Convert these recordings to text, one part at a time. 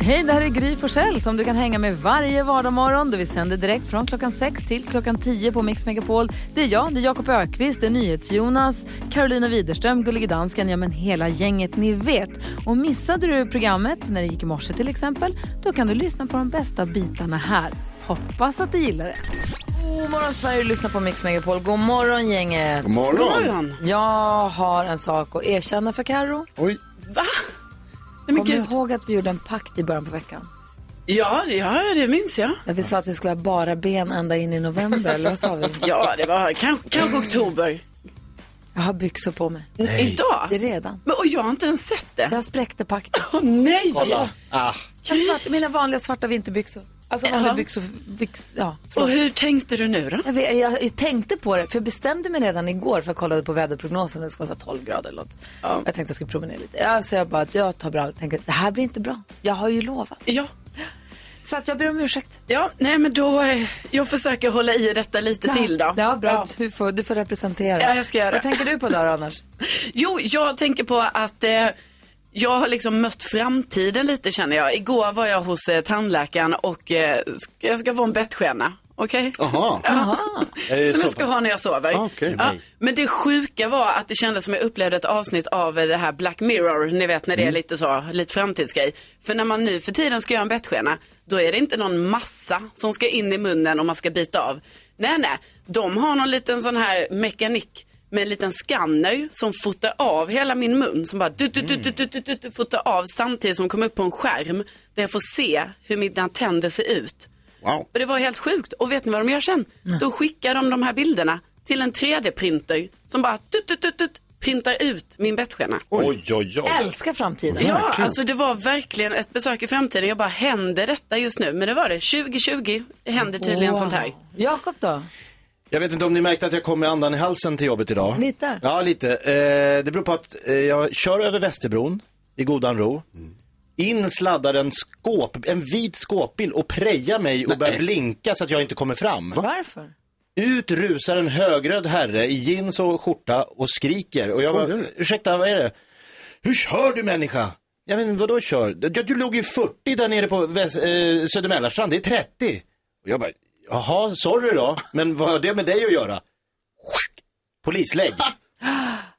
Hej, det här är Gry Forssell som du kan hänga med varje vardagsmorgon. Vi sänder direkt från klockan 6 till klockan 10 på Mix Megapol. Det är jag, det är Jakob Ökvist, det är NyhetsJonas, Carolina Widerström, Gullige Dansken, ja men hela gänget ni vet. Och missade du programmet när det gick i morse till exempel, då kan du lyssna på de bästa bitarna här. Hoppas att du gillar det. God morgon Sverige, du lyssnar på Mix Megapol. God morgon gänget. God morgon. God morgon. Jag har en sak att erkänna för Karo. Oj. Va? Nej, Kommer du ihåg att vi gjorde en pakt i början på veckan? Ja, ja, det minns jag. Där vi sa att vi skulle ha bara ben ända in i november, eller vad sa vi? Ja, det var kanske, kanske oktober. Jag har byxor på mig. Nej. Idag? Det är redan. Men, och jag har inte ens sett det. Jag spräckte pakten. Oh, nej! Kolla. Ah. Svart, mina vanliga svarta vinterbyxor. Alltså vanliga byxor. Byx, ja, och hur tänkte du nu då? Jag, vet, jag, jag, tänkte på det, för jag bestämde mig redan igår för jag kollade på väderprognosen. Det skulle vara 12 grader eller något. Ja. Jag tänkte jag skulle promenera lite. Ja, så jag bara, jag tar bra. Jag tänker, det här blir inte bra. Jag har ju lovat. Ja. Så att jag ber om ursäkt. Ja, nej men då, eh, jag försöker hålla i detta lite ja. till då. Ja, bra. Ja. Du, får, du får representera. Ja, jag ska göra Vad tänker du på då annars? jo, jag tänker på att eh, jag har liksom mött framtiden lite känner jag. Igår var jag hos eh, tandläkaren och eh, jag ska få en bettskena. Okej? Okay? Aha. Aha. Som jag ska ha när jag sover. Ah, okay. ja. Men det sjuka var att det kändes som jag upplevde ett avsnitt av det här Black Mirror. Ni vet när det är Mm. lite så, lite framtidsgrej. För när man nu för tiden ska göra en bettskena, då är det inte någon massa som ska in i munnen och man ska bita av. Nej, nej. De har någon liten sån här mekanik med en liten skanner som fotar av hela min mun. Som bara du, du, du, du, du, du, du, du, fotar av samtidigt som kommer upp på en skärm. Där jag får se hur mina tänder ser ut. Wow. Och det var helt sjukt. Och vet ni vad de gör sen? Då skickar de de här bilderna till en 3D-printer som bara tut, tut, tut, tut, printar ut min bettskena. Oj, oj, oj. Älskar framtiden. Ja, alltså det var verkligen ett besök i framtiden. Jag bara, händer detta just nu? Men det var det. 2020 händer tydligen Wow. sånt här. Jakob då? Jag vet inte om ni märkte att jag kom med andan i halsen till jobbet idag. Lite. Ja, lite. Eh, det beror på att eh, jag kör över Västerbron i godan ro. In sladdar en, skåp, en vit skåpbil och prejar mig och börjar blinka så att jag inte kommer fram. Varför? Ut rusar en högröd herre i jeans och skjorta och skriker. Och jag bara, Skojar ursäkta, vad är det? Hur kör du människa? Ja men vadå kör? Ja, du låg ju 40 där nere på Väst, eh, Södermälarstrand, det är 30. Och jag bara, jaha, sorry då, men vad har det med dig att göra? Polislägg.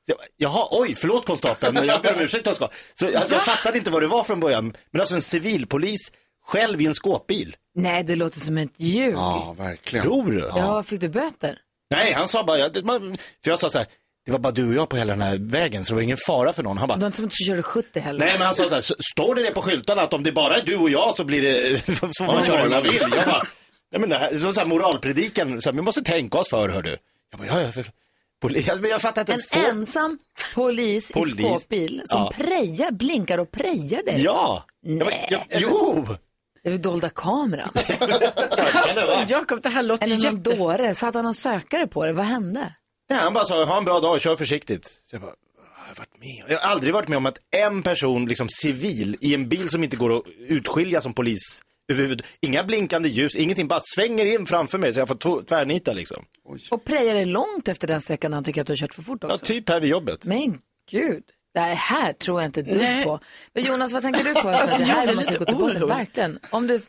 Jag Jaha, oj, förlåt konstapeln, men jag ber om ursäkt Oskar. Så jag, jag fattade inte vad det var från början. Men alltså en civilpolis själv i en skåpbil. Nej, det låter som ett ljug. Ja, verkligen. Tror du? Ja, fick du böter? Nej, han sa bara, jag- man, för jag sa så här, det var bara du och jag på hela den här vägen så det var ingen fara för någon. Han bara, Det var inte som att du körde 70 heller. nej men han sa så här, "S- står det det på skyltarna att om det bara är du och jag så blir det, så får man köra hur man vill. Jag bara, nej men det här, så, så här moralpredikan, så här, vi måste tänka oss för hör du. Jag bara, ja, ja, för, poli, jag, men jag fattar inte. En får- ensam polis, Polis. i skåpbil som Ja. prejar, blinkar och prejar dig. Ja, jag bara, ja, jo. Det är väl dolda kameran? Alltså, Jakob, det här låter Eller någon jätte... dåre. Satt han någon sökare på det? Vad hände? Nej, han bara sa, ha en bra dag, kör försiktigt. Så jag bara, har jag varit med? Jag har aldrig varit med om att en person, liksom civil, i en bil som inte går att utskilja som polis, överhuvud- inga blinkande ljus, ingenting, bara svänger in framför mig så jag får tvärnita liksom. Och prejar dig långt efter den sträckan när han tycker att du har kört för fort Ja, också. typ här vid jobbet. Men gud. Det här tror jag inte dugg Nej. på. Men Jonas, vad tänker du på? Alltså, det jag här är måste gå till botten. Verkligen. Om det...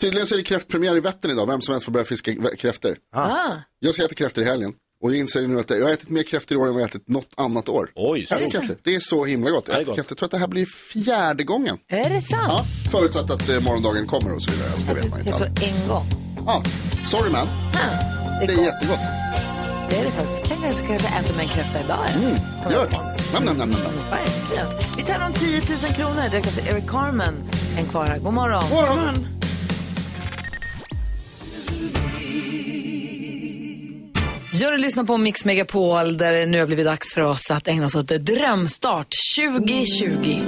Tydligen så är det kräftpremiär i Vättern idag. Vem som helst får börja fiska kräftor. Ah. Jag ska äta kräftor i helgen. Och jag inser nu att jag har ätit mer kräftor i år än vad jag har ätit något annat år. Oj, så Jag älskar kräftor. Det är så himla gott. Jag är gott. Jag tror att det här blir fjärde gången. Är det sant? Ja, förutsatt att eh, morgondagen kommer och så vidare. Alltså, det vet man inte. Jag tror en gång. Ja, sorry man. Det är, Det är gott. jättegott. Det är det faktiskt. Jag kanske, kanske äter med en kräfta idag. Mm. Gör det. Nam, nam, nam, nam. Verkligen. Vi tar om 10 000 kronor direkt efter Eric Carmen. En kvar här. God morgon. Morgon. Gör och lyssnar på Mix Megapol där det nu har blivit dags för oss att ägna oss åt Drömstart 2020.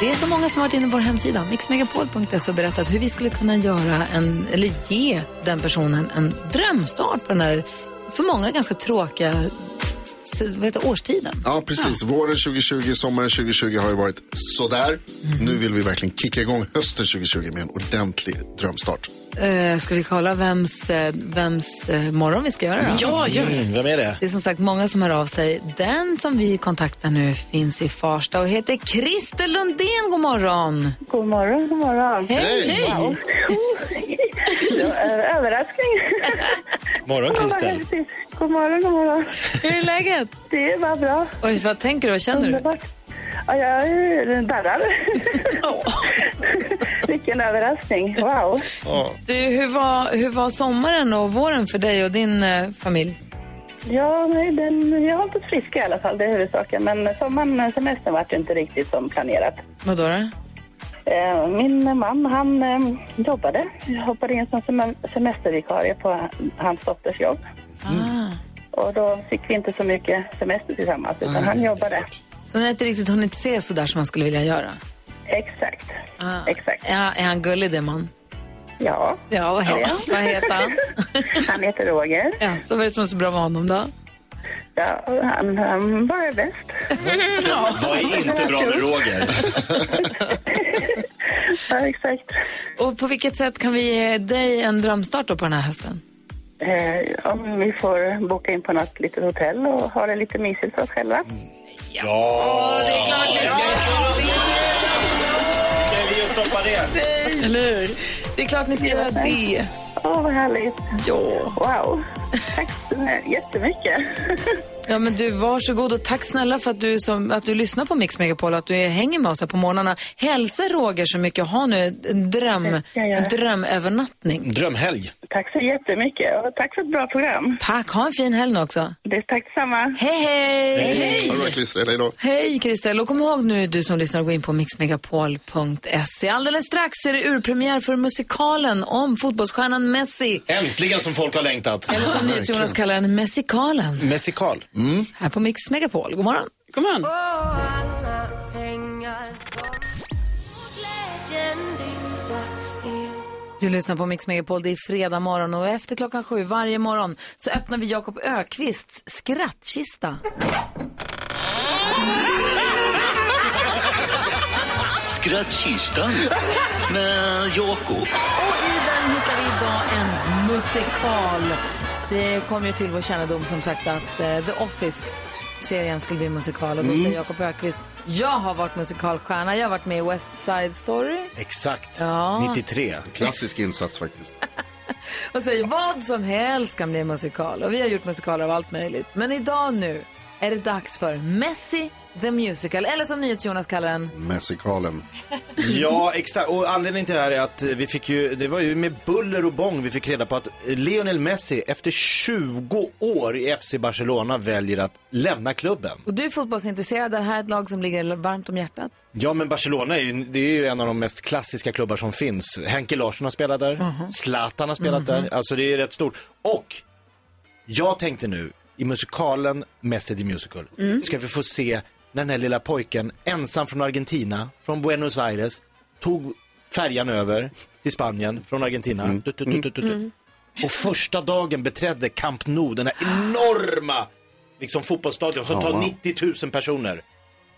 Det är så många som har varit inne på vår hemsida, mixmegapol.se och berättat hur vi skulle kunna göra en, eller ge den personen en drömstart på den här, för många ganska tråkiga vad heter, årstiden. Ja, precis. Våren 2020, sommaren 2020 har ju varit sådär. Nu vill vi verkligen kicka igång hösten 2020 med en ordentlig drömstart. Uh, ska vi kolla vems, eh, vems eh, morgon vi ska göra då? Ja, gör det. Mm, vem är det? Det är som sagt många som hör av sig. Den som vi kontaktar nu finns i Farsta och heter Christer Lundén. God morgon! God morgon, god morgon. Hej! Wow. En överraskning. Morgon häftigt. God morgon, god morgon. Hur är läget? Det är bara bra. Oj, vad tänker du? Vad känner du? Underbart. Ja, jag är darrar. Vilken överraskning. Wow. du hur, var, hur var sommaren och våren för dig och din eh, familj? Ja, nej, den, jag har inte friska i alla fall, det är huvudsaken. Men sommaren, semestern vart ju inte riktigt som planerat. Vad då? då? Eh, Min man, han eh, jobbade. Jag hoppade in som sem- semestervikarie på hans dotters jobb. Och då fick vi inte så mycket semester tillsammans, utan han jobbade. Så ni har inte riktigt hunnit se så där som man skulle vilja göra? Exakt. Ah. Exakt. Ja, är han gullig det man? Ja, Ja, vad heter, vad heter han? han heter Roger. Ja, så vad är det som är så bra med honom då? Ja, han, han bara är bäst. Vad är inte bra med Roger? Ja, exakt. Och på vilket sätt kan vi ge dig en drömstart då på den här hösten? Eh, om vi får boka in på något litet hotell och ha det lite mysigt för oss själva. Ja! det är klart ni ska Kan vi stoppa det? Eller hur? Det är klart ni ska göra det. Åh, vad härligt. Ja. Wow. Tack så jättemycket. Ja, men du, varsågod och tack snälla för att du, som, att du lyssnar på Mix Megapol och att du hänger med oss här på morgnarna. Hälsa Roger så mycket och ha nu en dröm, en drömövernattning. Drömhelg. Tack så jättemycket och tack för ett bra program. Tack, ha en fin helg nu också. Det är tack detsamma. Hej, hej! Ha det bra Christer, hej då. Hej Kristel, och kom ihåg nu du som lyssnar gå in på mixmegapol.se. Alldeles strax är det urpremiär för musikalen om fotbollsstjärnan Messi. Äntligen som folk har längtat. Eller som NyhetsJonas kallar den, Messikalen. Messikal. Här på Mix Megapol. God morgon. God morgon. Du lyssnar på Mix Megapol, det är fredag morgon och efter klockan sju varje morgon så öppnar vi Jakob Ökvists skrattkista. Skrattkistan med Jakob. Och i den hittar vi idag en musikal. Det kom ju till vår kännedom som sagt att eh, The Office-serien skulle bli musikal och då säger Jakob Ökvist jag har varit musikalstjärna, jag har varit med i West Side Story Exakt. Ja. 93. Klassisk insats faktiskt. och säger vad som helst kan bli en musikal och vi har gjort musikaler av allt möjligt. Men idag nu är det dags för Messi the Musical, eller som NyhetsJonas kallar den, Messikalen. Ja, exakt. Och anledningen till det här är att vi fick ju, det var ju med buller och bång vi fick reda på att Lionel Messi efter 20 år i FC Barcelona väljer att lämna klubben. Och du är fotbollsintresserad, det här är ett lag som ligger varmt om hjärtat. Ja, men Barcelona är ju, det är ju en av de mest klassiska klubbar som finns. Henke Larsson har spelat där, Zlatan har spelat där, alltså det är rätt stort. Och jag tänkte nu, i musikalen Messi the Musical, ska vi få se när den här lilla pojken, ensam från Argentina, från Buenos Aires, tog färjan över till Spanien från Argentina. Du, du, du, du, du, du. Och första dagen beträdde Camp Nou, den här enorma liksom, fotbollsstadion som tar wow. 90 000 personer.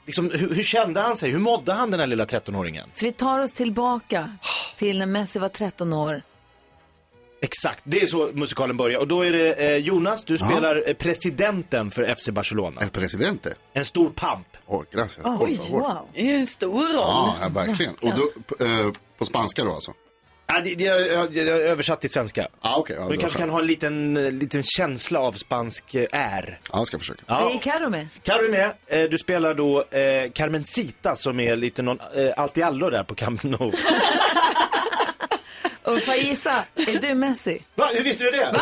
Liksom, hur, hur kände han sig? Hur mådde han den här lilla 13-åringen? Så vi tar oss tillbaka till när Messi var 13 år. Exakt, det är så musikalen börjar. Och då är det eh, Jonas, du spelar eh, presidenten för FC Barcelona. El presidente. En stor pamp. Åh, gracias. Oj, wow. Det är en stor roll. Ja, ja, verkligen. Och då, eh, på spanska då alltså? Ja, det, det, jag, jag, jag översatt till svenska. Ja, okej. ja, då kanske kan ha en liten, eh, liten känsla av spansk eh, är. Ja, jag ska försöka. Ja. Är Carro med? Carro är med. Eh, Du spelar då eh, Carmencita som är lite någon eh, allt i allo där på Camp Nou. Och får jag gissa, är du Messi? Va? Hur visste du det?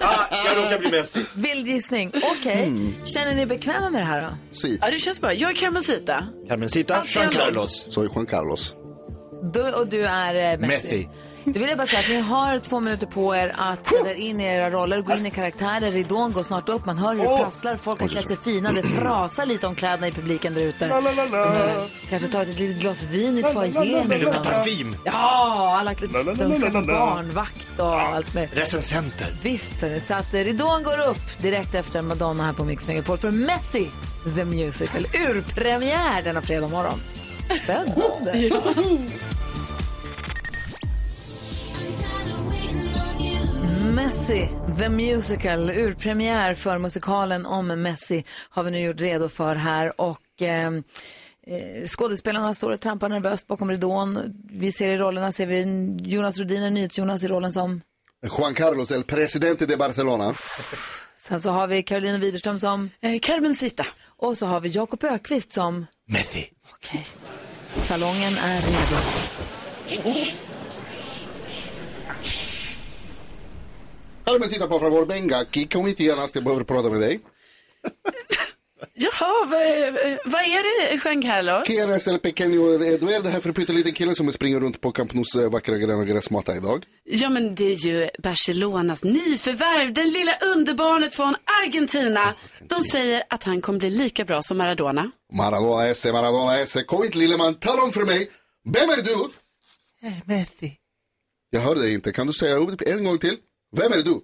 ja, jag råkar bli Messi. Vild gissning. Okej. Känner ni er bekväma med det här då? Si, Ja, det känns bra. Jag är Carmencita. Carmencita, Jean Carlos. soy Juan Carlos. Du, och du är eh, Messi. Messi. Då vill jag bara säga att ni har två minuter på er att sätta in era roller, gå in i karaktärer. Ridån går snart upp, man hör hur det prasslar, folk har klätt sig fina, det frasar lite om kläderna i publiken där ute. Kanske tagit ett litet glas vin i foajén. Det luktar parfym. Ja, alla de ska på barnvakt och allt med. Recensenter. Visst, så, det. så att eh, ridån går upp direkt efter Madonna här på Mix Megapol för Messi the Musical. Urpremiär denna fredag morgon. Spännande. Messi the Musical, urpremiär för musikalen om Messi har vi nu gjort redo för här och eh, eh, skådespelarna står och trampar nervöst bakom ridån. Vi ser i rollerna, ser vi Jonas Rhodiner, NyhetsJonas i rollen som Juan Carlos, el presidente de Barcelona. Sen så har vi Carolina Widerström som... Eh, Carmencita. Och så har vi Jakob Ökvist som... Messi. Okej. Salongen är redo. Carmen sitter på favor, aquí, kom hit genast, jag behöver prata med dig. Jaha, vad, vad är det, Jean Carlos? ¿Quién es el pequeño Eduardo, det här för pytteliten killen som springer runt på Camp Nous eh, vackra gröna gräsmatta idag? Ja, men det är ju Barcelonas nyförvärv, den lilla underbarnet från Argentina. De säger att han kommer bli lika bra som Maradona. Maradona esse, Maradona esse, kom hit lille man, tala om för mig, vem är du? Messi. Jag hörde dig inte, kan du säga en gång till? Vem är du?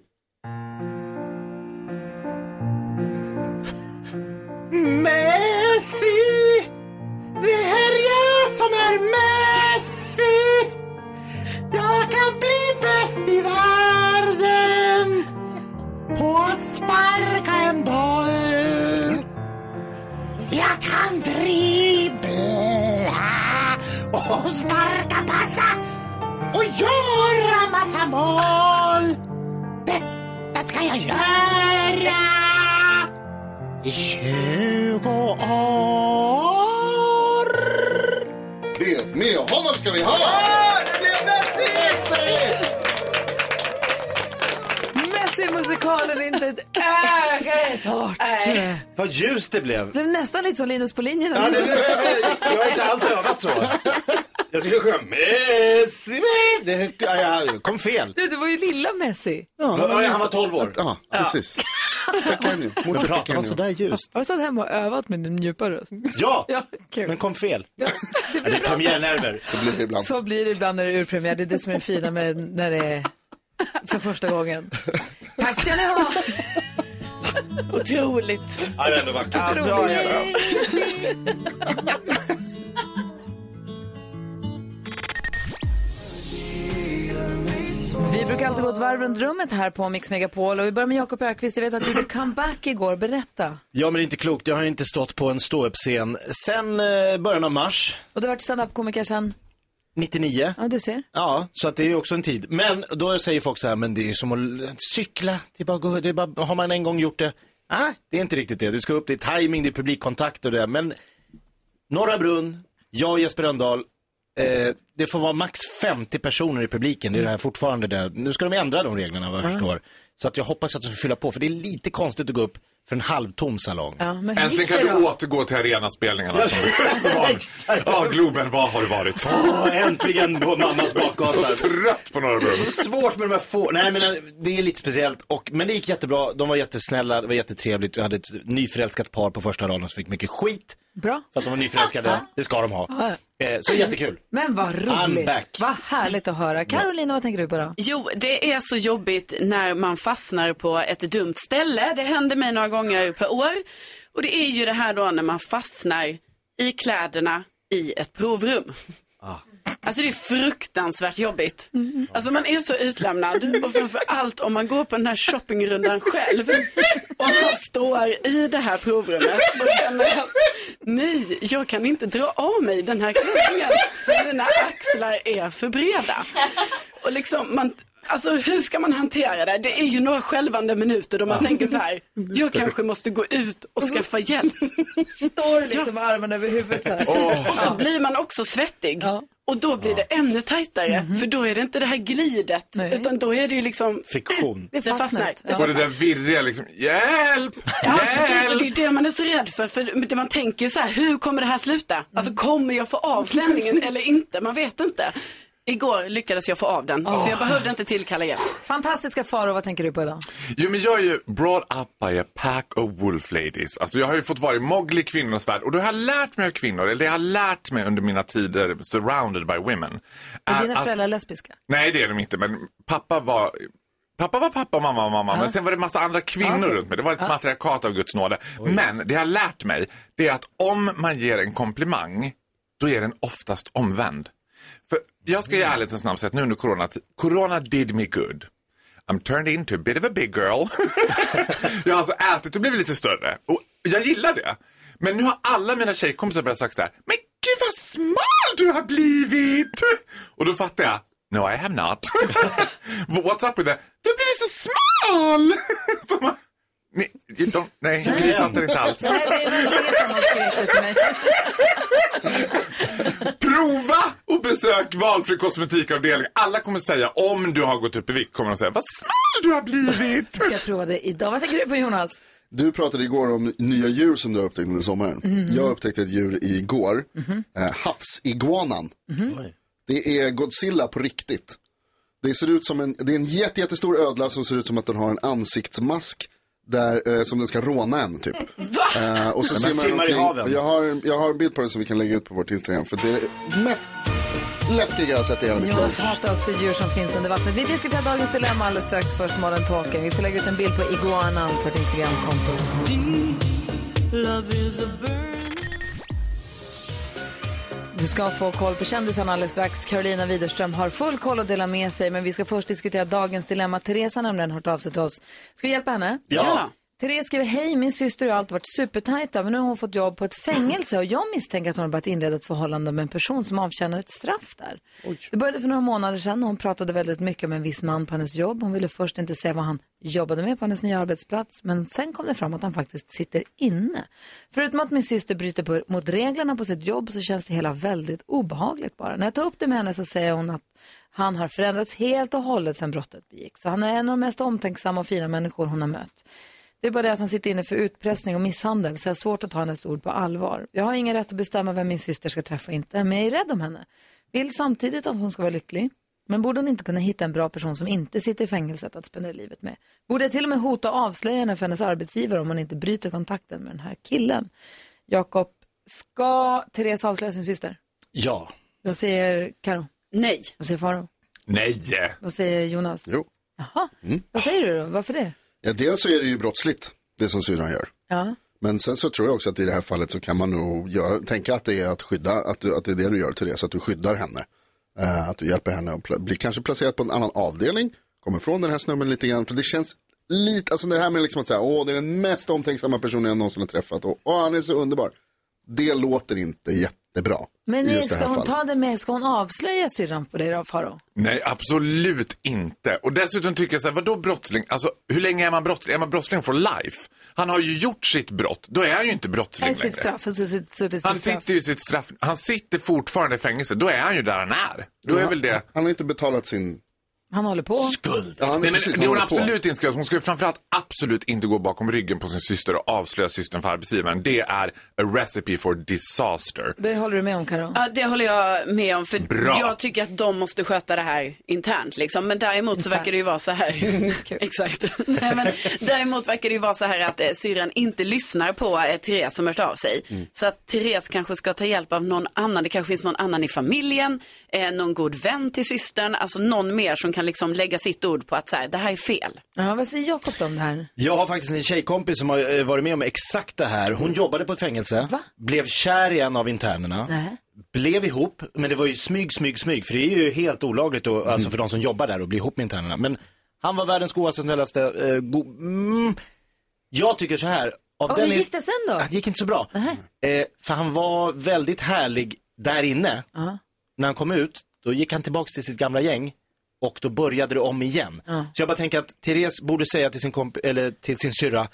Messi! Det här är jag som är Messi! Jag kan bli bäst i världen på att sparka en boll. Jag kan dribbla och sparka, passa och göra massa mål. Ska göra i 20 år. Det, med honom ska vi ha! Det blev Messi! Messi-musikalen inte ett öga är torrt. Vad ljust det blev. Det blev nästan lite som Linus på linjen. Ja, det, jag har inte alls övat så. Jag skulle sjunga Messi, Messi. Det, ja, jag kom fel. Det, det var ju lilla Messi. Ja, han var 12 år. Ja, precis. Pequeño, Men mucho pratar man pequeño. sådär ljust? Har du satt hemma och övat med din djupa röst? Ja, Ja, kul. men kom fel. Ja, det blir är bra. premiärnerver. Så blir det ibland. Så blir det ibland när det är urpremiär. Det är det som är det fina med när det är för första gången. Tack ska ni ha. Otroligt. Ja, det är ändå vackert. Ja, bra, ja. Vi brukar alltid gå ett varv runt rummet här på Mix Megapol och vi börjar med Jakob Ökvist. Jag vet att du gjorde comeback igår. Berätta. Ja, men det är inte klokt. Jag har inte stått på en ståuppscen sen eh, början av mars, Och du har varit standup-komiker sen? 99. Ja, du ser. Ja, så att det är också en tid. Men då säger folk så här, men det är som att cykla. Det är bara, gå- det är bara, har man en gång gjort det? Ah, det är inte riktigt det. Du ska upp, det är timing, det är publikkontakt och det. Men Norra Brunn, jag och Jesper Rönndahl, eh, det får vara max 50 personer i publiken. Det är det här fortfarande det. Nu ska de ändra de reglerna vad jag förstår. Så att jag hoppas att de ska fylla på, för det är lite konstigt att gå upp för en halvtom salong. Ja, Äntligen kan det du då? återgå till arenaspelningarna som, som var. Ja, Globen, vad har det varit? Åh, äntligen på mammas bakgata. Trött på Norra Brunn. Svårt med de här få, nej men eh, det är lite speciellt. Och, men det gick jättebra, de var jättesnälla, det var jättetrevligt. Jag hade ett nyförälskat par på första raden som fick mycket skit. Bra. För att de var nyförälskade, det ska de ha. Eh, så jättekul. Men vad roligt. Vad härligt att höra. Carolina, vad tänker du på då? Jo, det är så jobbigt när man fastnar på ett dumt ställe. Det händer mig några gånger per år. Och det är ju det här då när man fastnar i kläderna i ett provrum. Alltså det är fruktansvärt jobbigt. Alltså man är så utlämnad och framför allt om man går på den här shoppingrundan själv och man står i det här provrummet och känner att nej, jag kan inte dra av mig den här klänningen för mina axlar är för breda. Och liksom man, alltså hur ska man hantera det? Det är ju några skälvande minuter då man tänker så här, jag kanske måste gå ut och skaffa hjälp. Står liksom med armarna över huvudet så här? Precis. Och så blir man också svettig. Ja. Och då blir det ännu tajtare. För då är det inte det här glidet. Nej. Utan då är det ju liksom... Friktion. Det är Det fastnar. fastnat. Det Får det där virriga liksom, hjälp, Ja, precis. Och det är det man är så rädd för. För det man tänker ju så här, hur kommer det här sluta? Alltså kommer jag få av klänningen eller inte? Man vet inte. Igår lyckades jag få av den, så jag behövde inte tillkalla hjälp. Fantastiska Faro, vad tänker du på idag? Jo, men jag är ju brought up by a pack of wolf ladies. Alltså jag har ju fått vara i Mowgli kvinnornas värld och då har jag lärt mig av kvinnor, eller det jag har lärt mig under mina tider surrounded by women. Är är dina att- föräldrar lesbiska? Nej, det är de inte, men pappa var Pappa var pappa, mamma var mamma, men sen var det massa andra kvinnor runt mig. Det var ett matriarkat av Guds nåde. Men det jag har lärt mig, det är att om man ger en komplimang, då är den oftast omvänd. För jag ska i ärlighetens namn säga att nu under corona, corona did me good. I'm turned into a bit of a big girl. jag har alltså ätit och blivit lite större. Och jag gillar det. Men nu har alla mina tjejkompisar börjat sagt så här, men gud vad smal du har blivit! Och då fattar jag, no I have not. What's up with that? Du har blivit så smal! Ni, don't, nej, ni fattar inte alls. Nej, det länge sedan de skrek till mig. Prova och besök valfri kosmetikavdelning. Alla kommer säga, om du har gått upp i vikt, kommer de säga, vad smal du har blivit! Ska jag prova det idag? Vad tänker du på Jonas? Du pratade igår om nya djur som du har upptäckt under sommaren. Mhm. Jag upptäckte ett djur igår. Eh, havsiguanan. Mhm. Det är Godzilla på riktigt. Det ser ut som en, det är en jätte, jättestor ödla som ser ut som att den har en ansiktsmask. Där, eh, som den ska råna en typ. Eh, och så simmar simmar i haven. Jag har, jag har en bild på den som vi kan lägga ut på vårt Instagram. För det är det mest läskiga jag har sett i hela mitt liv. Jonas hatar också djur som finns under vattnet. Vi diskuterar dagens dilemma alldeles strax. Först Modern Talking. Vi får lägga ut en bild på iguanan på ett Instagramkonto. Du ska få koll på kändisarna alldeles strax. Carolina Widerström har full koll att dela med sig. Men vi ska först diskutera dagens dilemma. Therese har nämligen hört av sig till oss. Ska vi hjälpa henne? Ja. Therese skriver, hej min syster och jag har alltid varit supertajta men nu har hon fått jobb på ett fängelse och jag misstänker att hon har börjat inleda ett förhållande med en person som avtjänar ett straff där. Det började för några månader sedan och hon pratade väldigt mycket om en viss man på hennes jobb. Hon ville först inte säga vad han jobbade med på hennes nya arbetsplats men sen kom det fram att han faktiskt sitter inne. Förutom att min syster bryter på, mot reglerna på sitt jobb så känns det hela väldigt obehagligt bara. När jag tar upp det med henne så säger hon att han har förändrats helt och hållet sedan brottet begicks. Så han är en av de mest omtänksamma och fina människor hon har mött. Det är bara det att han sitter inne för utpressning och misshandel så jag har svårt att ta hennes ord på allvar. Jag har ingen rätt att bestämma vem min syster ska träffa och inte, men jag är rädd om henne. Vill samtidigt att hon ska vara lycklig. Men borde hon inte kunna hitta en bra person som inte sitter i fängelset att spendera livet med? Borde jag till och med hota och avslöja henne för hennes arbetsgivare om hon inte bryter kontakten med den här killen? Jakob, ska Therese avslöja sin syster? Ja. Vad säger Karo? Nej. Vad säger Faro? Nej! Vad säger Jonas? Jo. Jaha, vad säger du då? Varför det? Ja, dels så är det ju brottsligt, det som syrran gör. Ja. Men sen så tror jag också att i det här fallet så kan man nog göra, tänka att det är att skydda, att, du, att det är det du gör Therese, att du skyddar henne. Eh, att du hjälper henne att bli kanske placerad på en annan avdelning, kommer från den här snubben lite grann, för det känns lite, alltså det här med liksom att säga, åh det är den mest omtänksamma personen jag någonsin har träffat och åh han är så underbar. Det låter inte jättebra. Men nej, ska hon fallet. ta det med, ska hon avslöja syrran på det då, Faro? Nej, absolut inte. Och dessutom tycker jag så här, vadå brottsling? Alltså, hur länge är man brottsling? Är man brottsling for life? Han har ju gjort sitt brott, då är han ju inte brottsling Nej, sitt längre. straff, alltså, sitt, Han sitt straff. sitter ju i sitt straff, han sitter fortfarande i fängelse, då är han ju där han är. Då är väl det... Han har inte betalat sin Han håller på. Skuld. Ja, Nej, men precis, det hon håller på. absolut inte ska göra, hon ska ju framförallt absolut inte gå bakom ryggen på sin syster och avslöja systern för arbetsgivaren. Det är a recipe for disaster. Det håller du med om, Karo? Ja, det håller jag med om. För Bra. jag tycker att de måste sköta det här internt. Liksom. Men däremot så Internt. verkar det ju vara så här. Exakt. Nej, men däremot verkar det ju vara så här att eh, syrran inte lyssnar på eh, Therese som hört av sig. Så att Therese kanske ska ta hjälp av någon annan. Det kanske finns någon annan i familjen, eh, någon god vän till systern. Alltså någon mer som kan liksom lägga sitt ord på att så här, det här är fel. Ja, vad säger Jakob om det här? Jag har faktiskt en tjejkompis som har eh, varit med om exakt det här. Hon jobbade på ett fängelse, Va? blev kär i en av internerna, Nej. blev ihop, men det var ju smyg, smyg, smyg. För det är ju helt olagligt då, alltså för de som jobbar där att bli ihop med internerna. Men han var världens godaste, snällaste, eh, go mm, Jag tycker så här. Av Och den hur gick det sen då? Det gick inte så bra. Eh, för han var väldigt härlig där inne. Ja. När han kom ut, då gick han tillbaka till sitt gamla gäng och då började det om igen. Så jag bara tänker att Therese borde säga till sin, komp- eller till sin syrra,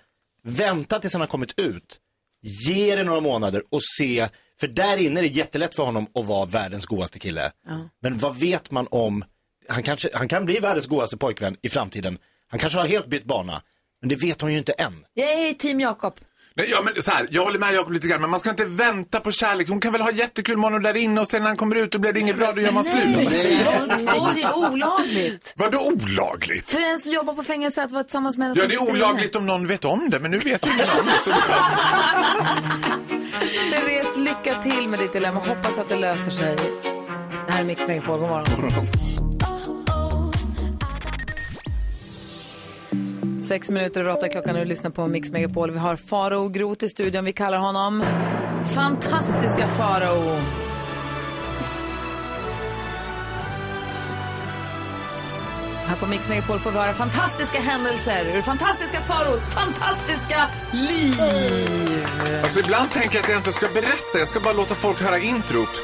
vänta tills han har kommit ut. Ge det några månader och se, för där inne är det jättelätt för honom att vara världens godaste kille. Men vad vet man om, han, kanske, han kan bli världens godaste pojkvän i framtiden. Han kanske har helt bytt bana, men det vet hon ju inte än. Jag är team Jakob. Nej, Ja, men så här, jag håller med Jakob lite grann, men man ska inte vänta på kärlek. Hon kan väl ha jättekul med honom där inne och sen när han kommer ut och blir det inget bra, då gör man slut. Och det är olagligt. Vadå olagligt? För en som jobbar på fängelse att vara tillsammans med en Ja, som det är olagligt om någon vet om det, men nu vet ingen om det. Så... Therese, lycka till med ditt dilemma. Hoppas att det löser sig. Det här är Mix Megapol. God morgon. Sex minuter över åtta klockan och du lyssnar på Mix Megapol. Vi har Farao Groth i studion. Vi kallar honom Fantastiska Farao. Här på Mix Megapol får vi höra fantastiska händelser ur fantastiska Faraos fantastiska liv. Alltså ibland tänker jag att jag inte ska berätta, jag ska bara låta folk höra introt.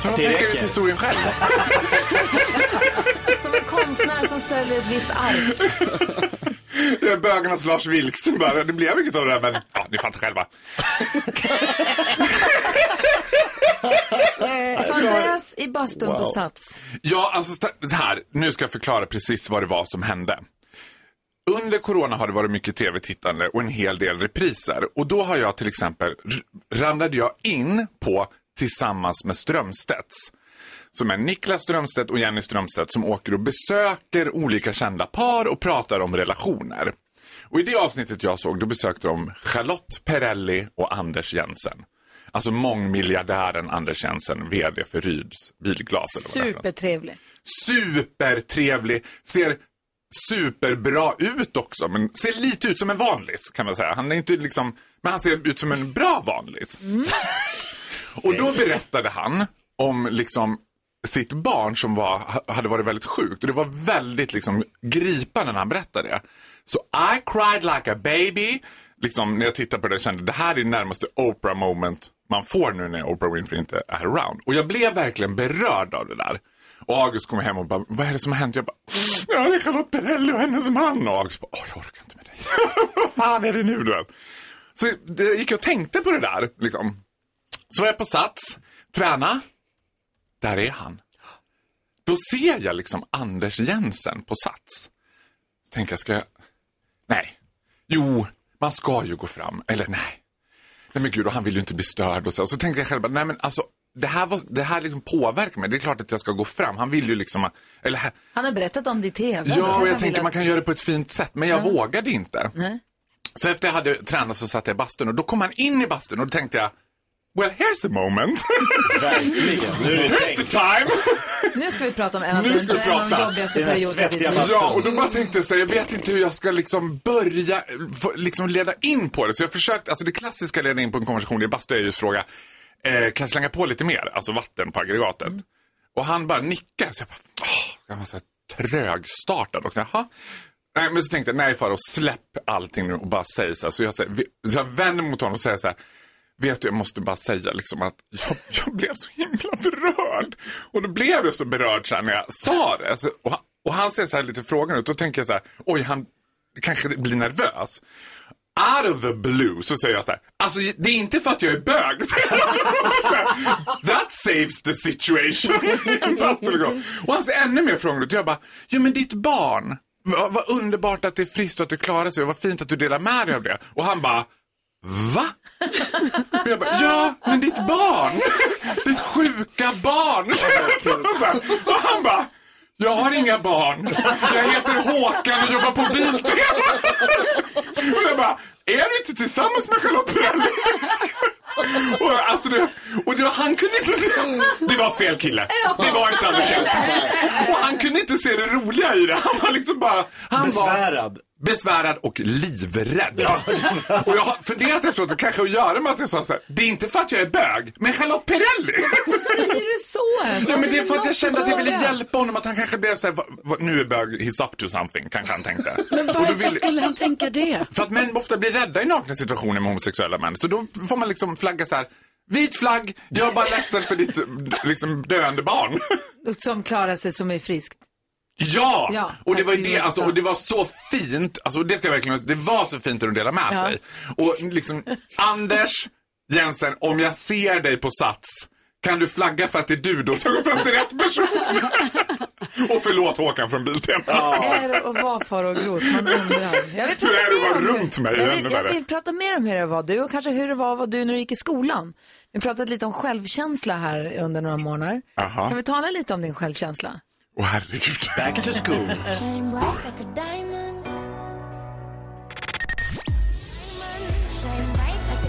Så de tänker ut historien själv. Som en konstnär som säljer ett vitt ark. Det är bögarnas Lars Vilks som bara, det blev inget av det här men ja, ni fattar själva. Fadäs i bastun på Sats. Ja, alltså här, nu ska jag förklara precis vad det var som hände. Under corona har det varit mycket tv-tittande och en hel del repriser. Och då har jag till exempel, ramlade jag in på Tillsammans med Strömstedts. Som är Niklas Strömstedt och Jenny Strömstedt som åker och besöker olika kända par och pratar om relationer. Och i det avsnittet jag såg, då besökte de Charlotte Perrelli och Anders Jensen. Alltså mångmiljardären Anders Jensen, vd för Ryds bilglas. Supertrevlig. supertrevlig, ser superbra ut också, men ser lite ut som en vanlis kan man säga. Han är inte liksom, men han ser ut som en bra vanlis. Och då berättade han om liksom sitt barn som var, hade varit väldigt sjukt och det var väldigt liksom gripande när han berättade det. Så I cried like a baby. Liksom när jag tittade på det kände det här är det närmaste Oprah moment man får nu när Oprah Winfrey inte är around. Och jag blev verkligen berörd av det där. Och August kom hem och bara, vad är det som har hänt? Jag bara, ja det är Charlotte Perrelli och hennes man. Och August bara, åh jag orkar inte med dig. vad fan är det nu du vet? Så det gick jag och tänkte på det där liksom. Så var jag på Sats, träna. Där är han. Då ser jag liksom Anders Jensen på Sats. Så tänker jag, ska jag... Nej. Jo, man ska ju gå fram. Eller nej. Nej men gud, och han vill ju inte bli störd och så. Och så tänkte jag själv, nej men alltså. Det här, var, det här liksom påverkar mig. Det är klart att jag ska gå fram. Han vill ju liksom... Eller, Han har berättat om det i tv. Ja, och jag tänkte att- man kan göra det på ett fint sätt. Men jag vågade inte. Nej. Så efter jag hade tränat så satt jag i bastun och då kom han in i bastun och då tänkte jag, well here's a moment. Verkligen. Nu är det Here's the tänkt. time. Nu ska vi prata om en av de, jobbigaste här perioderna. Ja, och då bara tänkte jag så här, jag vet inte hur jag ska liksom börja liksom leda in på det. Så jag försökte, alltså det klassiska leda in på en konversation i bastu är ju att fråga, eh, kan jag slänga på lite mer, alltså vatten på aggregatet? Och han bara nickar, så jag bara, åh, jag var så här trögstartad och jaha. Nej, men så tänkte jag, nej Farao, släpp allting nu och bara säg så här. Så jag, säger, så jag vänder mot honom och säger så här, Vet du, jag måste bara säga liksom att jag, jag blev så himla berörd. Och då blev jag så berörd så här när jag sa det. Alltså, och, han, och han ser så här lite frågan ut. Då tänker jag så här, oj, han kanske blir nervös. Out of the blue så säger jag så här, alltså det är inte för att jag är bög. That saves the situation. och han ser ännu mer frågande ut. Och jag bara, jo men ditt barn, vad, vad underbart att det är friskt och att du klarar sig och vad fint att du delar med dig av det. Och han bara, Va? Och jag bara, ja, men ditt barn. Ditt sjuka barn. Och han bara, jag har inga barn. Jag heter Håkan och jobbar på Biltema. Och jag bara, är du inte tillsammans med Charlotte Perrelli? Och, alltså det, och det, var- han kunde inte se, det var fel kille. Det var inte Anders Jensen. Och han kunde inte se det roliga i det. Han var liksom bara, han var Besvärad. besvärad och livrädd. och jag har funderat efteråt, det kanske har att göra med att jag sa så här, det är inte för att jag är bög, men Charlotte Perrelli. Säger du så? Ja, men det är för att jag kände att jag ville hjälpa honom, att han kanske blev så här, "Va- va- nu är bög, he's up to something, kanske han tänkte. Men varför vill- skulle han tänka det? För att män ofta blir rädda i nakna situationer med homosexuella män, så då får man liksom flagga så här, vit flagg, jag är bara ledsen för ditt liksom, döende barn. Som klarar sig som är friskt. Ja! Ja, och det var det, alltså, och det var så fint, alltså, det ska jag verkligen, det var så fint att de delade med Ja. sig. Och liksom, Anders Jensen, om jag ser dig på Sats, Kan du flagga för att det är du då som går fram till rätt person? och förlåt Håkan från Biltema. Är vara far och grot? Man undrar. Jag vill prata Hur är det att vara runt mig? Jag vill, jag vill prata mer om hur det var du och kanske hur det var att vara du när du gick i skolan. Vi har pratat lite om självkänsla här under några månader. Jaha. Kan vi tala lite om din självkänsla? Åh herregud. Back to school.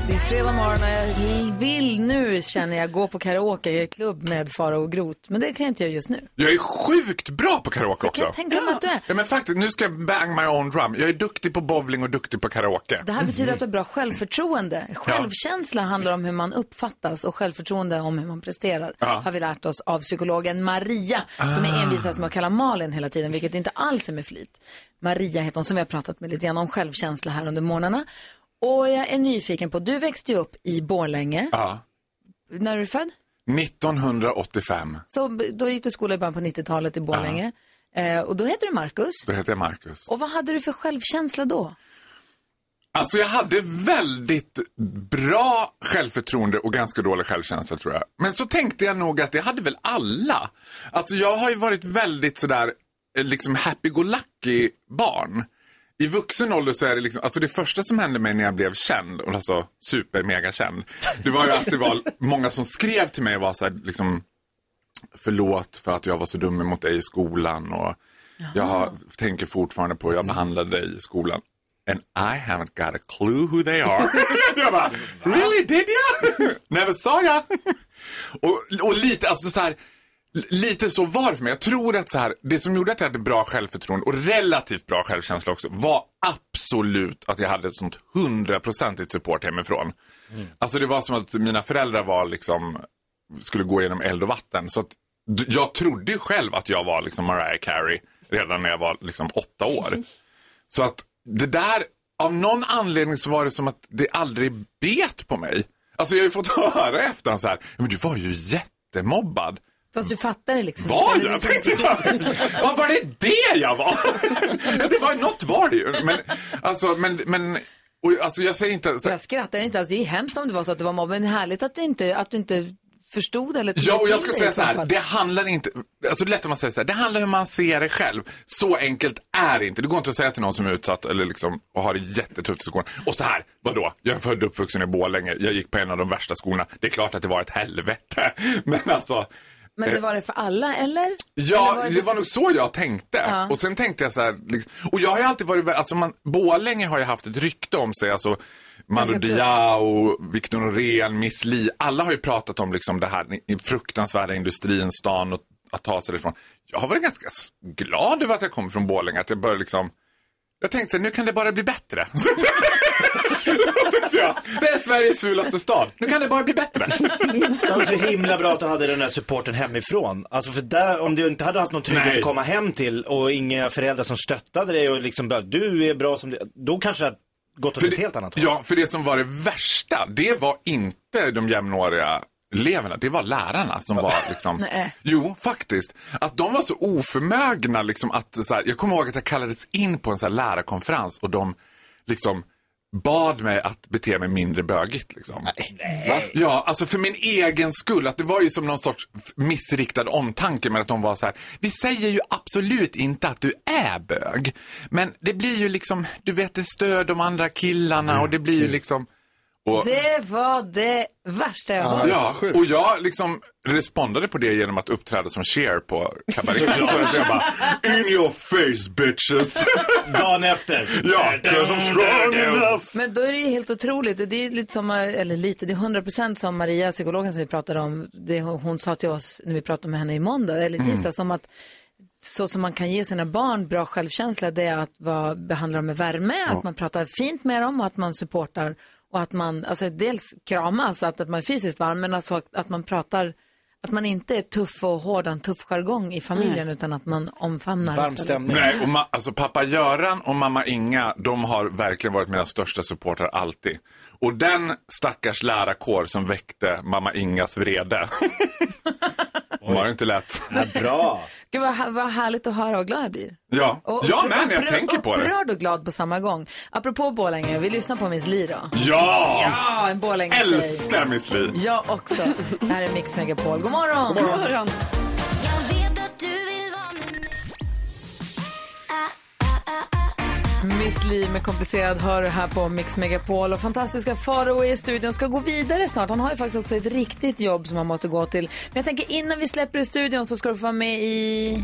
Det är fredag morgon och jag vill nu, känner jag, gå på karaokeklubb med Faro och Grot. Men det kan jag inte göra just nu. Jag är sjukt bra på karaoke Kan också. jag tänka mig att du är. Ja, men faktiskt, nu ska jag bang my own drum. Jag är duktig på bowling och duktig på karaoke. Det här betyder att du har bra självförtroende. Självkänsla handlar om hur man uppfattas och självförtroende om hur man presterar. Ja. Har vi lärt oss av psykologen Maria som är envisas med att kalla Malin hela tiden, vilket inte alls är med flit. Maria heter hon som vi har pratat med lite grann om självkänsla här under morgnarna. Och jag är nyfiken på, du växte ju upp i Borlänge. Ja. När är du född? 1985, Så då gick du skola i början på 90-talet i Borlänge. Eh, och då hette du Marcus. då heter jag Marcus. Och vad hade du för självkänsla då? Alltså jag hade väldigt bra självförtroende och ganska dålig självkänsla tror jag. Men så tänkte jag nog att det hade väl alla. Alltså jag har ju varit väldigt sådär, eh, liksom happy-go-lucky barn. I vuxen ålder så är det liksom, alltså det första som hände mig när jag blev känd, och alltså super mega känd, det var ju att det var många som skrev till mig och var så här, liksom, förlåt för att jag var så dum mot dig i skolan och Jaha. jag har, tänker fortfarande på hur jag behandlade dig i skolan. And I haven't got a clue who they are. jag bara, really did you? Never saw ya. och, och lite, alltså så här, lite så var det för mig. Jag tror att så här, det som gjorde att jag hade bra självförtroende och relativt bra självkänsla också var absolut att jag hade ett sånt hundraprocentigt support hemifrån. Alltså det var som att mina föräldrar var liksom, skulle gå genom eld och vatten. Så att jag trodde själv att jag var liksom Mariah Carey redan när jag var liksom åtta år. Så att det där, av någon anledning så var det som att det aldrig bet på mig. Alltså jag har ju fått höra efter så här, men du var ju jättemobbad. Fast du fattar det liksom Var inte. jag? Tänkte jag. Ja, var det det jag var? Det var något var det ju. Men, alltså, men, men, och, alltså jag säger inte, så, Jag skrattar inte alls. Det är hemskt om det var så att det var mobbning. Men härligt att du inte, att du inte förstod eller Ja, och jag ska säga så här, det... det handlar inte, alltså det är lätt om man säger så här, det handlar om hur man ser det själv. Så enkelt är det inte. Det går inte att säga till någon som är utsatt eller liksom, och har det jättetufft i skolan. Och så här, vadå? Jag är född och uppvuxen i Borlänge, jag gick på en av de värsta skolorna. Det är klart att det var ett helvete. Men alltså, Men det var det för alla, eller? Eller Ja, var det det var nog så jag tänkte. Och sen tänkte jag så här, liksom, och jag har ju alltid varit, alltså man, Borlänge har ju haft ett rykte om sig, alltså Manu Diao, Victor Norén, Miss Li, alla har ju pratat om liksom det här i fruktansvärda industrin, stan och att ta sig därifrån. Jag har varit ganska glad över att jag kommer från Borlänge, att jag börjar liksom, jag tänkte nu kan det bara bli bättre. Det är Sveriges fulaste stad, nu kan det bara bli bättre. Det var så himla bra att du hade den här supporten hemifrån. Alltså för där, om du inte hade haft någon trygghet Nej. att komma hem till och inga föräldrar som stöttade dig och liksom bara, du är bra som du Då kanske det hade gått åt ett helt annat håll. Ja, för det som var det värsta, det var inte de jämnåriga eleverna, det var lärarna som var liksom... Nej. Jo, faktiskt. Att de var så oförmögna liksom att, så här, jag kommer ihåg att jag kallades in på en så här lärarkonferens och de liksom bad mig att bete mig mindre bögigt. Liksom. Ja, alltså för min egen skull. Att det var ju som någon sorts missriktad omtanke med att de var så här. Vi säger ju absolut inte att du är bög. Men det blir ju liksom, du vet det stör de andra killarna och det blir ju liksom. Och, Det var det värsta jag hört. ja, och jag liksom respondade på det genom att uppträda som Cher på Cabaret. Så jag bara, in your face bitches. Dagen efter. ja, I'm strong enough. Men då är det ju helt otroligt. Det är lite som, eller lite, det är 100 procent som Maria, psykologen som vi pratade om, det hon sa till oss när vi pratade med henne i måndag, eller i tisdag, som att så som man kan ge sina barn bra självkänsla, det är att vara, behandla dem med värme, att man pratar fint med dem och att man supportar och att man, alltså dels kramas, att, att man är fysiskt varm, men alltså att, att man pratar, att man inte är tuff och hård en tuff jargong i familjen, utan att man omfamnar Varm stämning. Nej, och ma- alltså pappa Göran och mamma Inga, de har verkligen varit mina största supportrar alltid. Och den stackars lärarkår som väckte mamma Ingas vrede. De har det inte lätt. Ja, bra. Gud vad, vad härligt att höra och glad jag blir. Ja, Och med när jag upprörd- tänker på det. Upprörd och glad på samma gång. Apropå Borlänge, vi lyssnar på Miss Li då. Ja! Ja, en Borlänge-tjej. Älskar Miss Li. Jag också. Det här är Mix Megapol. God morgon! God morgon. Miss Li med komplicerad hör här på Mix Megapol. Och fantastiska Faro är i studion ska gå vidare snart. Han har ju faktiskt också ett riktigt jobb som han måste gå till. Men jag tänker innan vi släpper i studion så ska du få vara med i...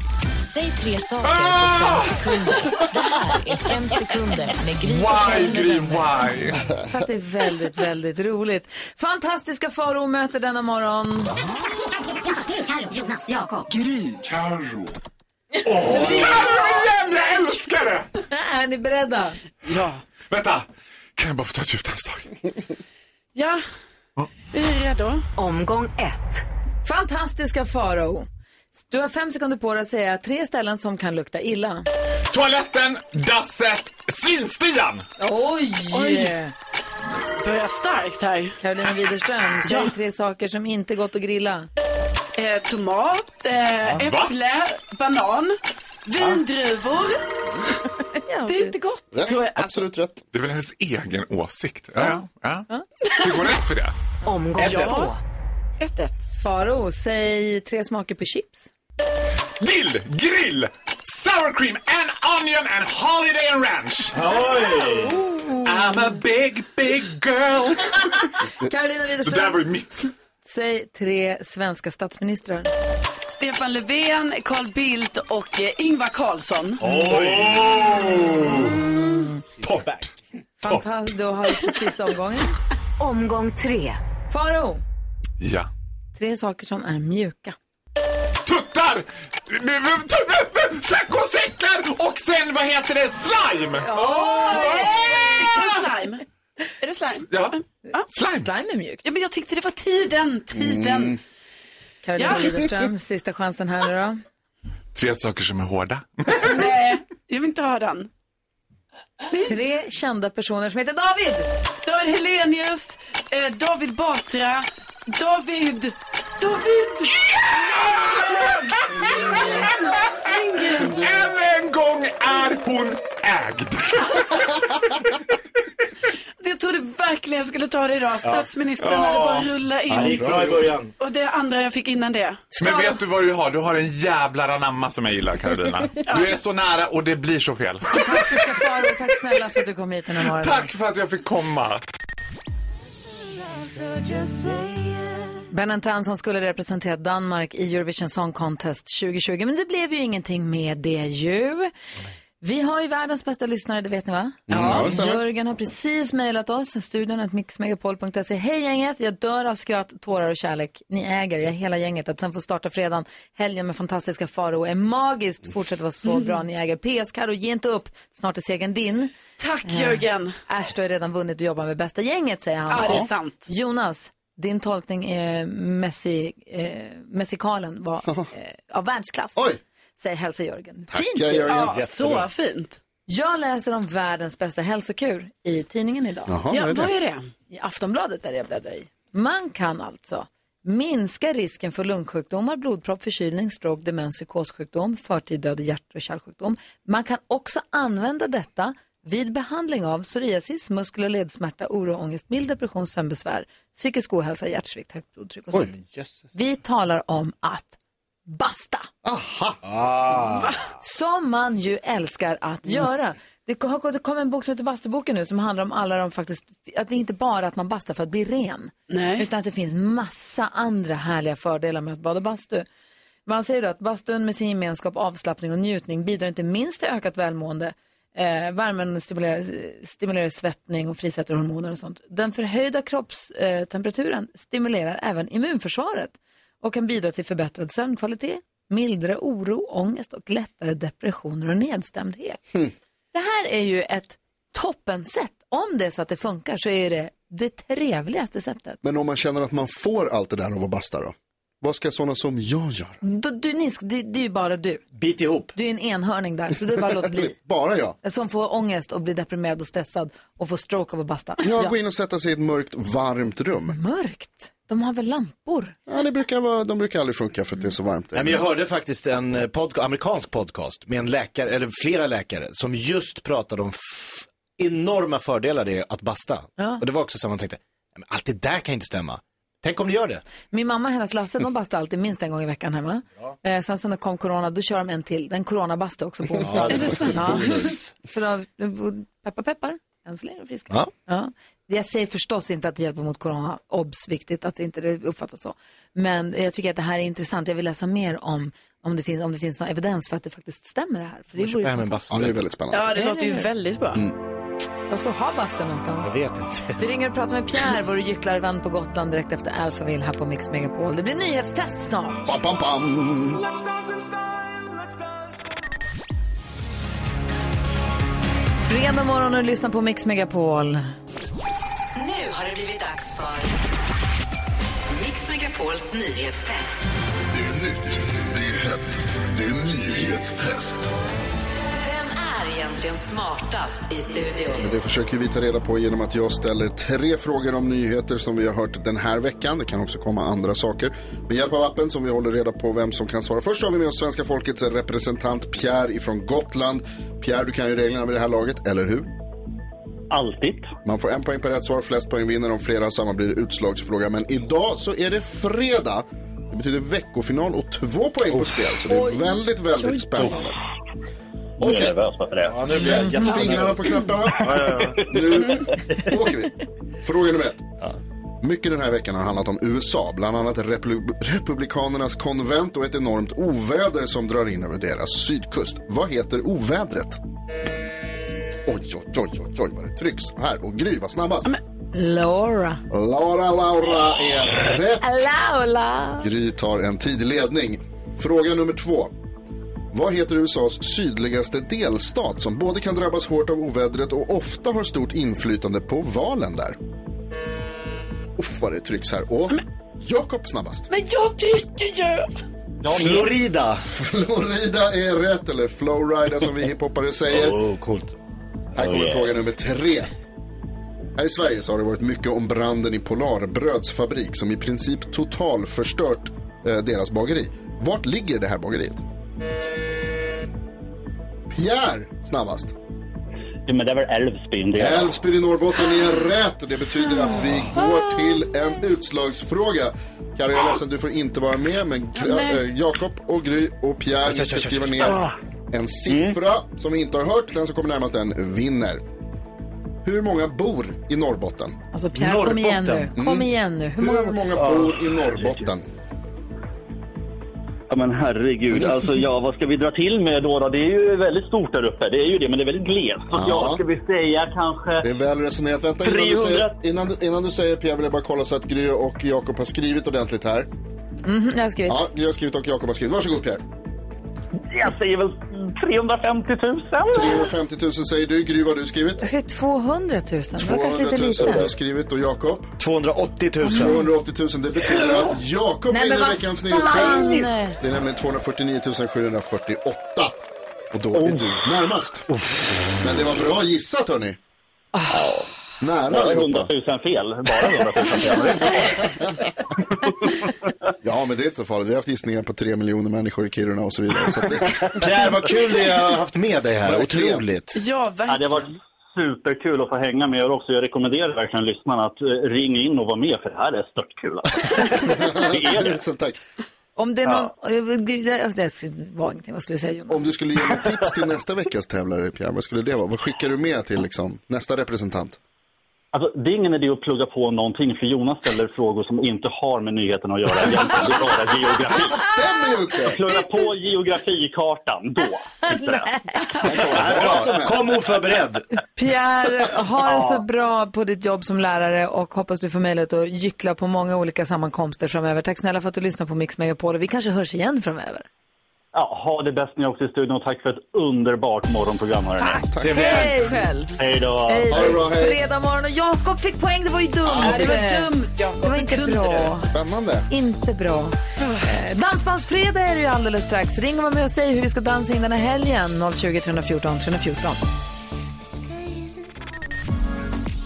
Säg tre saker på fem sekunder. Det här är fem sekunder med Gry Why, Gry, why? För att det är väldigt, väldigt roligt. Fantastiska Faro möter denna morgon. Jonas, Jakob. Carro igen! Jag älskar det! Är ni beredda? Ja. Vänta, kan jag bara få ta ett djupt andetag? Ja. Vi är redo. Omgång ett. Fantastiska Faro. Du har fem sekunder på dig att säga tre ställen som kan lukta illa. Toaletten, dasset, svinstian! Oj! Oj. Börjar starkt här. Carolina Widerström, säg Ja. tre saker som inte gått att grilla. Eh, tomat, eh, äpple, banan, vindruvor. Det är inte gott. Rätt, Tror jag. Alltså, absolut rätt. Det är väl hennes egen åsikt? Ja, ja. ja. Fick hon rätt för det? Omgång Ja. två. 1-1. Faro, säg tre smaker på chips. Dill, grill, sour cream and onion and holiday and ranch. Oj! I'm a big, big girl. Carolina Det där Widerström, var ju mitt. Säg tre svenska statsministrar. Stefan Löfven, Carl Bildt och eh, Ingvar Carlsson. Torrt. Fantastiskt, då har vi sista omgången. Omgång tre. Faro, Ja. tre saker som är mjuka. Tuttar! Säcksäckar och sen vad heter det? Slime! Är det slime? Är det slime? Ja. Ja. Slime. Slime är mjukt. Ja, men jag tyckte det var tiden. Tiden. Carolina Ja. Widerström, sista chansen här nu då. Tre saker som är hårda. Nej, jag vill inte ha den. Tre kända personer som heter David. David Helenius, eh, David Batra, David... David! Än en gång är hon ägd. Alltså, jag trodde verkligen jag skulle ta det idag. Statsministern hade bara rullat Ja, det in. gick bra i början. Och det andra jag fick innan det. Men vet du vad du har? Du har en jävla anamma som jag gillar, Carolina. Du är så nära och det blir så fel. Fantastiska Faro, tack snälla för att du kom hit den här morgonen. Tack för att jag fick komma. Ben som skulle representera Danmark i Eurovision Song Contest 2020. Men det blev ju ingenting med det ju. Vi har ju världens bästa lyssnare, det vet ni va? ja, det stämmer. Jörgen har precis mejlat oss, studion att mixmegapol.se. Hej gänget, jag dör av skratt, tårar och kärlek. Ni äger, jag hela gänget. Att sen få starta fredagen, helgen med fantastiska Faro är magiskt. Fortsätt vara så bra, ni äger. PS Karo, ge inte upp. Snart är segern din. Tack Jörgen. Äsch, du har redan vunnit och jobbar med bästa gänget, säger han. Ja, det är sant. Jonas, din tolkning är Messi, eh, Messikalen var eh, av världsklass. Oj. Säger hälsa Jörgen. Tackar, Fint. Jörgen. Ja, så fint. Jag läser om världens bästa hälsokur i tidningen idag. Jaha, Ja, vad är vad det? är det? I Aftonbladet där jag bläddrar i. Man kan alltså minska risken för lungsjukdomar, blodpropp, förkylning, stroke, demens, psykossjukdom, förtid död, hjärt och kärlsjukdom. Man kan också använda detta vid behandling av psoriasis, muskel och ledsmärta, oro, ångest, mild depression, sömnbesvär, psykisk ohälsa, hjärtsvikt, högt blodtryck och sånt. Vi talar om att basta. Som man ju älskar att göra. Det har det kom en bok som heter Bastuboken nu som handlar om alla de faktiskt, att det inte bara är att man bastar för att bli ren. Nej. Utan att det finns massa andra härliga fördelar med att bada bastu. Man säger då att bastun med sin gemenskap, avslappning och njutning bidrar inte minst till ökat välmående. Eh, värmen stimulerar, stimulerar svettning och frisätter hormoner och sånt. Den förhöjda kroppstemperaturen temperaturen stimulerar även immunförsvaret och kan bidra till förbättrad sömnkvalitet, mildare oro, ångest och lättare depressioner och nedstämdhet. Det här är ju ett toppensätt. Om det är så att det funkar så är det det trevligaste sättet. Men om man känner att man får allt det där av att basta då? Vad ska sådana som jag göra? Du, du, Nisk, det, det är ju bara du. Bit ihop. Du är en enhörning där, så det är bara att låta bli. Bara jag? Som får ångest och blir deprimerad och stressad och får stroke av att basta. Jag går in och sätter sig i ett mörkt, varmt rum. Mörkt. De har väl lampor? Ja, det brukar vara, de brukar aldrig funka för att det är så varmt. Nej, men jag hörde faktiskt en eh, podca- amerikansk podcast med en läkare, eller flera läkare, som just pratade om enorma fördelar det är att basta. Ja. Och det var också så man tänkte, "Nej, men allt det där kan inte stämma. Tänk om det gör det. Min mamma och hennes Lasse, de bastar alltid minst en gång i veckan hemma. Eh, sen så när kom corona, då kör de en till. Den coronabastu också på onsdag. Ja, det är sant? Ja. För då, peppar peppar, än så länge är de friska. Ja. Ja. Jag säger förstås inte att det hjälper mot corona, obs, viktigt att inte det uppfattas så. Men jag tycker att det här är intressant, jag vill läsa mer om, om, det, finns, om det finns någon evidens för att det faktiskt stämmer det här. För det vore fantastiskt. Ja, det är väldigt spännande. Ja, det Är låter ju väldigt bra. Var ska du ha bastun någonstans? Jag vet inte. Vi ringer och pratar med Pierre, vår gycklarvän på Gotland direkt efter Alphaville här på Mix Megapol. Det blir nyhetstest snart. Pam, pam, pam. Fredag morgon och lyssnar på Mix Megapol. Nu har det blivit dags för Mix Megapols nyhetstest. Det är nytt, det är hett, det är nyhetstest. Egentligen smartast i studion? Det försöker vi ta reda på genom att jag ställer tre frågor om nyheter som vi har hört den här veckan. Det kan också komma andra saker. Med hjälp av appen som vi håller reda på vem som kan svara. Först har vi med oss svenska folkets representant Pierre ifrån Gotland. Pierre, du kan ju reglerna vid det här laget, eller hur? Alltid. Man får en poäng per rätt svar, flest poäng vinner. Om flera samma blir det utslagsfråga. Men idag så är det fredag. Det betyder veckofinal och två poäng på spel. Så det är väldigt, väldigt spännande. Nu är jag nervös för det. Ja, nu blir jag Sätt fingrarna på knapparna. Nu åker vi. Fråga nummer ett. Mycket den här veckan har handlat om USA, bland annat Replu- Republikanernas konvent och ett enormt oväder som drar in över deras sydkust. Vad heter ovädret? Oj, oj, oj, oj, oj vad det trycks. Här, och Gry var snabbast. Laura. Laura, Laura är rätt. Laura. Gry tar en tidig ledning. Fråga nummer två. Vad heter USAs sydligaste delstat som både kan drabbas hårt av ovädret och ofta har stort inflytande på valen där? Uff vad det trycks här. Och Jakob snabbast. Men jag tycker ju... Florida. Florida är rätt, eller Flowrida som vi hiphoppare säger. Oh, coolt. Här kommer Oh, yeah. fråga nummer tre. Här i Sverige så har det varit mycket om branden i Polar brödsfabrik som i princip total förstört eh, deras bageri. Vart ligger det här bageriet? Pierre snabbast. Ja, men det är väl Älvsbyn. Älvsbyn i Norrbotten är rätt och det betyder att vi går till en utslagsfråga. Karo, jag är ledsen, du får inte vara med, men äh, Jakob och Gry och Pierre, ni ska skriva ner en siffra som vi inte har hört. Den som kommer närmast den vinner. Hur många bor i Norrbotten? Alltså Pierre, kom igen nu. Kom Mm. igen nu. Hur Hur många... många bor i Norrbotten? Ja, men herregud. Alltså, ja, vad ska vi dra till med då, då? Det är ju väldigt stort där uppe. Det är ju det, men det är väldigt glest. Så Ja. ja, ska vi säga kanske... Det är väl resonerat. Vänta, innan du 300. säger, innan, du- innan du säger Pierre vill jag bara kolla så att Gry och Jakob har skrivit ordentligt här. Mhm, jag har skrivit. Ja, Gry har skrivit och Jakob har skrivit. Varsågod Pierre. Jag säger väl 350 000. 350 000 säger du. Gry, vad har du skrivit? Jag skrev 200 000. Det var 200 kanske 000 lite har du lite. skrivit och Jakob? 280 000. 280 000. Det betyder att Jakob Nej, men vinner vad veckans fan! nyhetstest. Det är nämligen 249 748. Och då är du närmast. Men det var bra gissat hörni. Nära Bara 100 allihopa. 000 fel. Bara 100 000 fel. Ja, men det är inte så farligt. Vi har haft gissningar på tre miljoner människor i Kiruna och så vidare. Så det... Pierre, vad kul vi har haft med dig här. Verkligen. Otroligt. Ja, Ja, det verkligen. varit superkul att få hänga med er också. Jag rekommenderar verkligen lyssnarna att eh, ringa in och vara med för det här är störtkul. Alltså. Det är det. Tusen tack. Om det är någon... Var ingenting. Vad skulle jag säga Jonas? Om du skulle ge något tips till nästa veckas tävlare, Pierre, vad skulle det vara? Vad skickar du med till liksom, nästa representant? Alltså, det är ingen idé att plugga på någonting för Jonas ställer frågor som inte har med nyheterna att göra egentligen. Det är bara geografi. Det stämmer ju inte! Plugga på geografikartan, då. Kom oförberedd. Pierre, ha det så bra på ditt jobb som lärare och hoppas du får möjlighet att gyckla på många olika sammankomster framöver. Tack snälla för att du lyssnar på Mix Megapol och vi kanske hörs igen framöver. Ja, ha det bäst ni också i studion och tack för ett underbart morgonprogram. Hörrni. Hej! Själv. Hej då! Hej, hej. fredag morgon och Jakob fick poäng, det var ju dumt. Ja, det var dumt, Jakob. Det var inte kunde bra. Spännande. Inte bra. Eh, Dansbandsfredag är det ju alldeles strax. Ring och var med och säg hur vi ska dansa in den här helgen. 020 314 314.